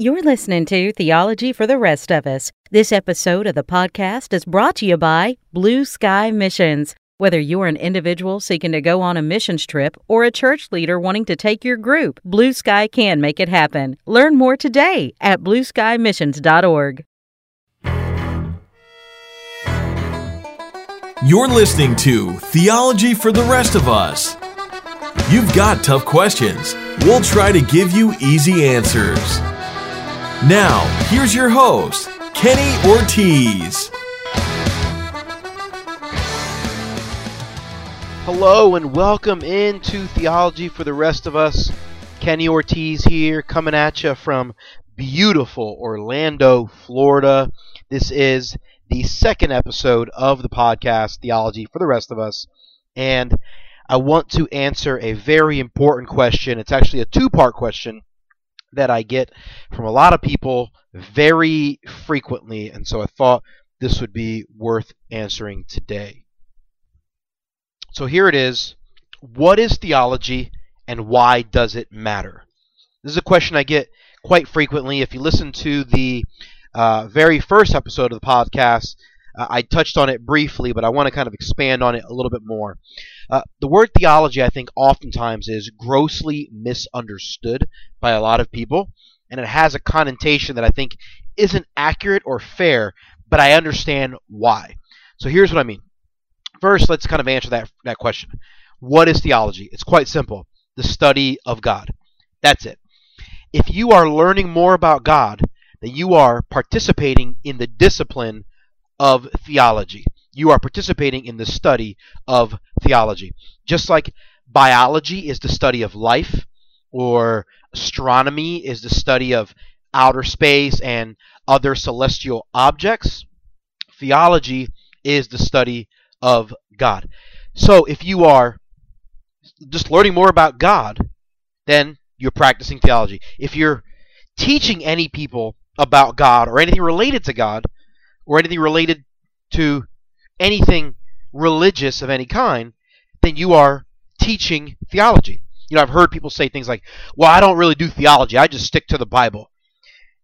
You're listening to Theology for the Rest of Us. This episode of the podcast is brought to you by Blue Sky Missions. Whether you're an individual seeking to go on a missions trip or a church leader wanting to take your group, Blue Sky can make it happen. Learn more today at blueskymissions.org. You're listening to Theology for the Rest of Us. You've got tough questions. We'll try to give you easy answers. Now, here's your host, Kenny Ortiz. Hello and welcome into Theology for the Rest of Us. Kenny Ortiz here, coming at you from beautiful Orlando, Florida. This is the second episode of the podcast, Theology for the Rest of Us. And I want to answer a very important question. It's actually a two part question that I get from a lot of people very frequently, and so I thought this would be worth answering today. So here it is What is theology and why does it matter? This is a question I get quite frequently. If you listen to the uh, very first episode of the podcast, uh, I touched on it briefly, but I want to kind of expand on it a little bit more. Uh, the word theology, I think, oftentimes is grossly misunderstood by a lot of people, and it has a connotation that I think isn't accurate or fair, but I understand why. So here's what I mean. First, let's kind of answer that, that question. What is theology? It's quite simple the study of God. That's it. If you are learning more about God, then you are participating in the discipline of theology you are participating in the study of theology. Just like biology is the study of life, or astronomy is the study of outer space and other celestial objects, theology is the study of God. So if you are just learning more about God, then you're practicing theology. If you're teaching any people about God or anything related to God or anything related to anything religious of any kind, then you are teaching theology. You know, I've heard people say things like, "Well, I don't really do theology. I just stick to the Bible."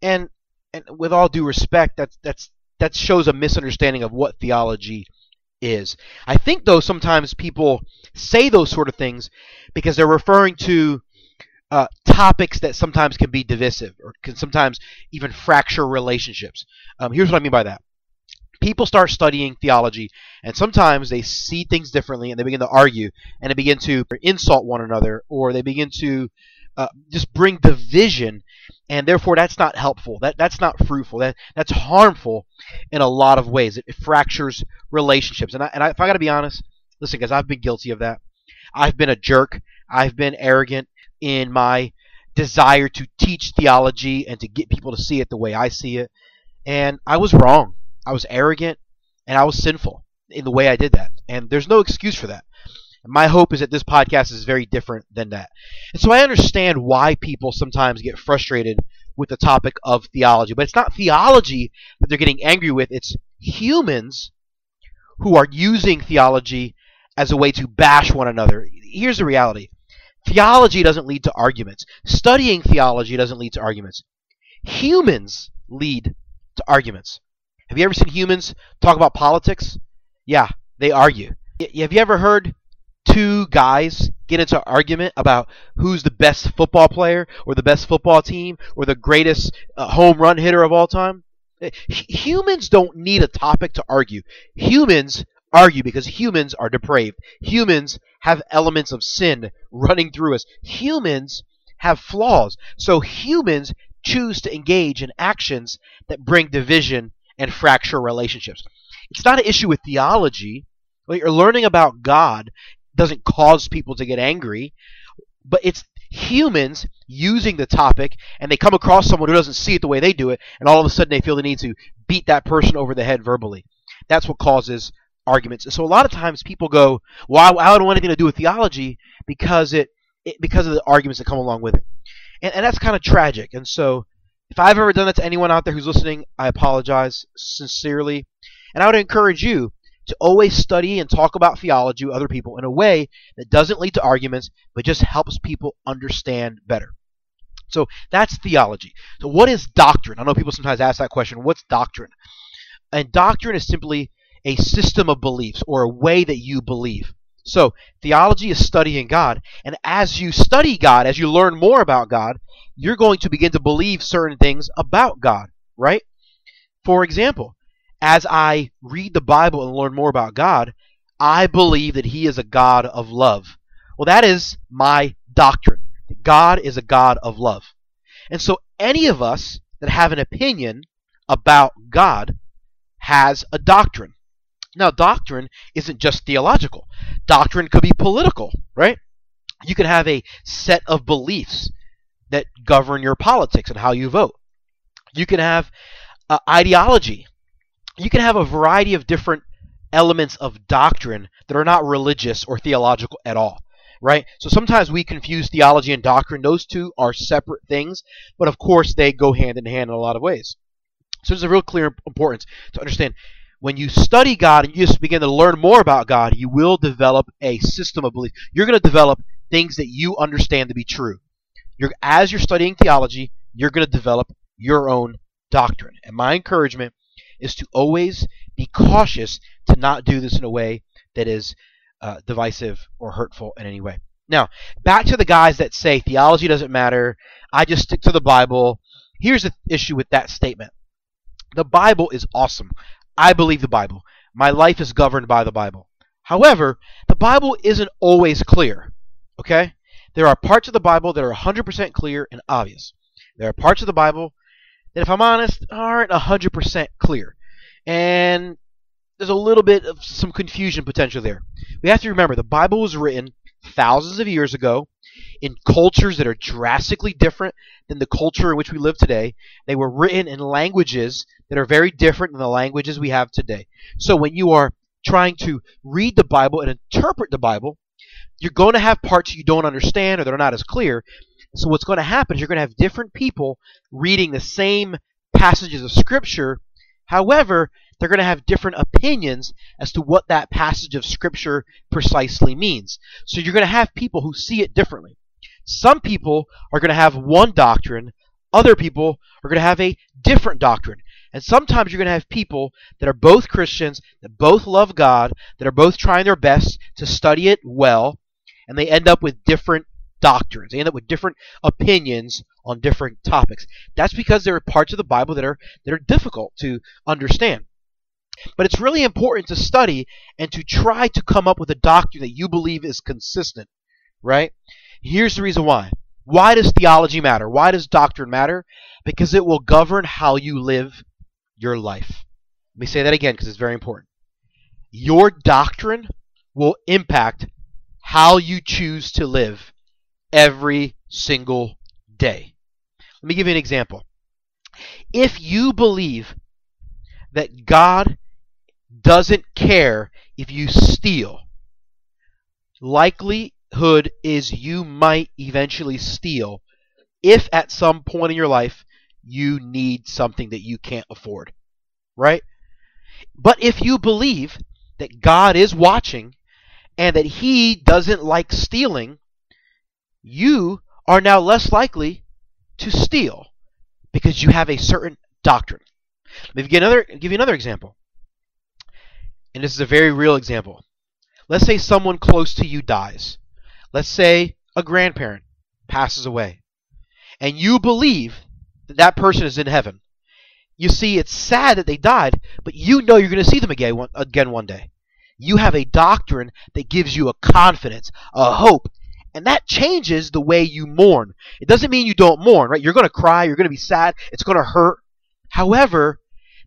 And and with all due respect, that's that's that shows a misunderstanding of what theology is. I think though sometimes people say those sort of things because they're referring to uh, topics that sometimes can be divisive or can sometimes even fracture relationships. Um, here's what I mean by that people start studying theology, and sometimes they see things differently, and they begin to argue, and they begin to insult one another, or they begin to uh, just bring division, and therefore that's not helpful. That that's not fruitful. That that's harmful in a lot of ways. It, it fractures relationships. And I, and I, if I got to be honest, listen, guys, I've been guilty of that. I've been a jerk. I've been arrogant in my desire to teach theology and to get people to see it the way I see it. And I was wrong. I was arrogant and I was sinful in the way I did that. And there's no excuse for that. My hope is that this podcast is very different than that. And so I understand why people sometimes get frustrated with the topic of theology. But it's not theology that they're getting angry with, it's humans who are using theology as a way to bash one another. Here's the reality theology doesn't lead to arguments, studying theology doesn't lead to arguments. Humans lead to arguments. Have you ever seen humans talk about politics? Yeah, they argue. Have you ever heard two guys get into an argument about who's the best football player or the best football team or the greatest uh, home run hitter of all time? Humans don't need a topic to argue. Humans argue because humans are depraved. Humans have elements of sin running through us. Humans have flaws. So humans choose to engage in actions that bring division and fracture relationships. It's not an issue with theology. What you're learning about God doesn't cause people to get angry, but it's humans using the topic and they come across someone who doesn't see it the way they do it, and all of a sudden they feel the need to beat that person over the head verbally. That's what causes arguments. And so a lot of times people go, "Well, I, don't want anything to do with theology because it, it because of the arguments that come along with it," and, and that's kind of tragic. And so if I've ever done that to anyone out there who's listening, I apologize sincerely. And I would encourage you to always study and talk about theology with other people in a way that doesn't lead to arguments, but just helps people understand better. So that's theology. So what is doctrine? I know people sometimes ask that question. What's doctrine? And doctrine is simply a system of beliefs or a way that you believe. So theology is studying God, and as you study God, as you learn more about God, you're going to begin to believe certain things about God, right? For example, as I read the Bible and learn more about God, I believe that He is a God of love. Well, that is my doctrine. That God is a God of love. And so any of us that have an opinion about God has a doctrine. Now, doctrine isn't just theological. Doctrine could be political, right? You can have a set of beliefs that govern your politics and how you vote. You can have uh, ideology. You can have a variety of different elements of doctrine that are not religious or theological at all right? So sometimes we confuse theology and doctrine. Those two are separate things, but of course they go hand in hand in a lot of ways. So there's a real clear importance to understand when you study God and you just begin to learn more about God, you will develop a system of belief. You're going to develop things that you understand to be true. You're, as you're studying theology, you're going to develop your own doctrine. And my encouragement is to always be cautious to not do this in a way that is uh, divisive or hurtful in any way. Now, back to the guys that say theology doesn't matter, I just stick to the Bible. Here's the issue with that statement the Bible is awesome. I believe the Bible. My life is governed by the Bible. However, the Bible isn't always clear. Okay? There are parts of the Bible that are 100% clear and obvious. There are parts of the Bible that, if I'm honest, aren't 100% clear. And there's a little bit of some confusion potential there. We have to remember the Bible was written thousands of years ago in cultures that are drastically different than the culture in which we live today. They were written in languages that are very different than the languages we have today. So when you are trying to read the Bible and interpret the Bible, you're going to have parts you don't understand or that are not as clear. So what's going to happen is you're going to have different people reading the same passages of Scripture. However, they're going to have different opinions as to what that passage of Scripture precisely means. So you're going to have people who see it differently. Some people are going to have one doctrine, other people are going to have a different doctrine. And sometimes you're going to have people that are both Christians, that both love God, that are both trying their best to study it well, and they end up with different doctrines. They end up with different opinions on different topics. That's because there are parts of the Bible that are that are difficult to understand. But it's really important to study and to try to come up with a doctrine that you believe is consistent, right? Here's the reason why. Why does theology matter? Why does doctrine matter? Because it will govern how you live your life. Let me say that again because it's very important. Your doctrine will impact how you choose to live every single day. Let me give you an example. If you believe that God doesn't care if you steal. Likelihood is you might eventually steal if at some point in your life you need something that you can't afford. Right? But if you believe that God is watching and that He doesn't like stealing, you are now less likely to steal because you have a certain doctrine. Let me give you another, give you another example and this is a very real example. Let's say someone close to you dies. Let's say a grandparent passes away. And you believe that that person is in heaven. You see, it's sad that they died, but you know you're going to see them again one, again one day. You have a doctrine that gives you a confidence, a hope, and that changes the way you mourn. It doesn't mean you don't mourn, right? You're going to cry, you're going to be sad, it's going to hurt. However,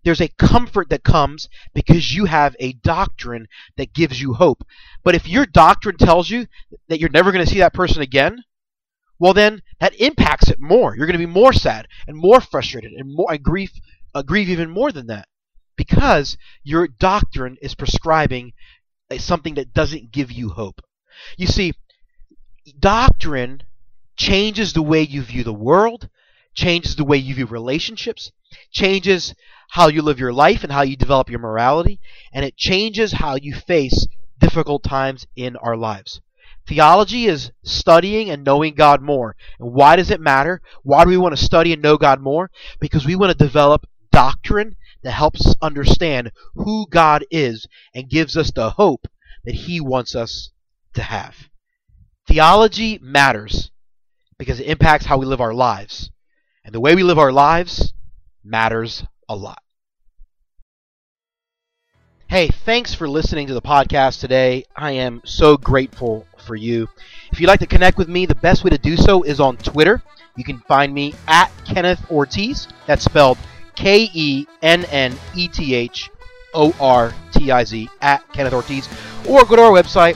there's a comfort that comes because you have a doctrine that gives you hope. But if your doctrine tells you that you're never going to see that person again, well then that impacts it more. You're going to be more sad and more frustrated and more and grief uh, grieve even more than that because your doctrine is prescribing something that doesn't give you hope. You see, doctrine changes the way you view the world, changes the way you view relationships, changes how you live your life and how you develop your morality, and it changes how you face difficult times in our lives. Theology is studying and knowing God more. And why does it matter? Why do we want to study and know God more? Because we want to develop doctrine that helps us understand who God is and gives us the hope that He wants us to have. Theology matters because it impacts how we live our lives. And the way we live our lives matters a lot. Hey, thanks for listening to the podcast today. I am so grateful for you. If you'd like to connect with me, the best way to do so is on Twitter. You can find me at Kenneth Ortiz. That's spelled K E N N E T H O R T I Z at Kenneth Ortiz. Or go to our website,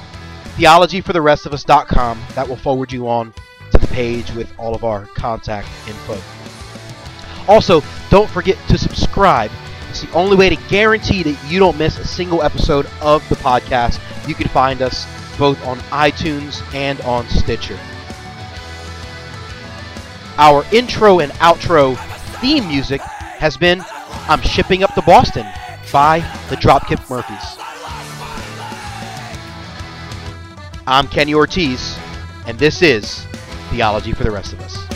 theologyfortherestofus.com. That will forward you on to the page with all of our contact info. Also, don't forget to subscribe. It's the only way to guarantee that you don't miss a single episode of the podcast. You can find us both on iTunes and on Stitcher. Our intro and outro theme music has been I'm Shipping Up to Boston by the Dropkick Murphys. I'm Kenny Ortiz, and this is Theology for the Rest of Us.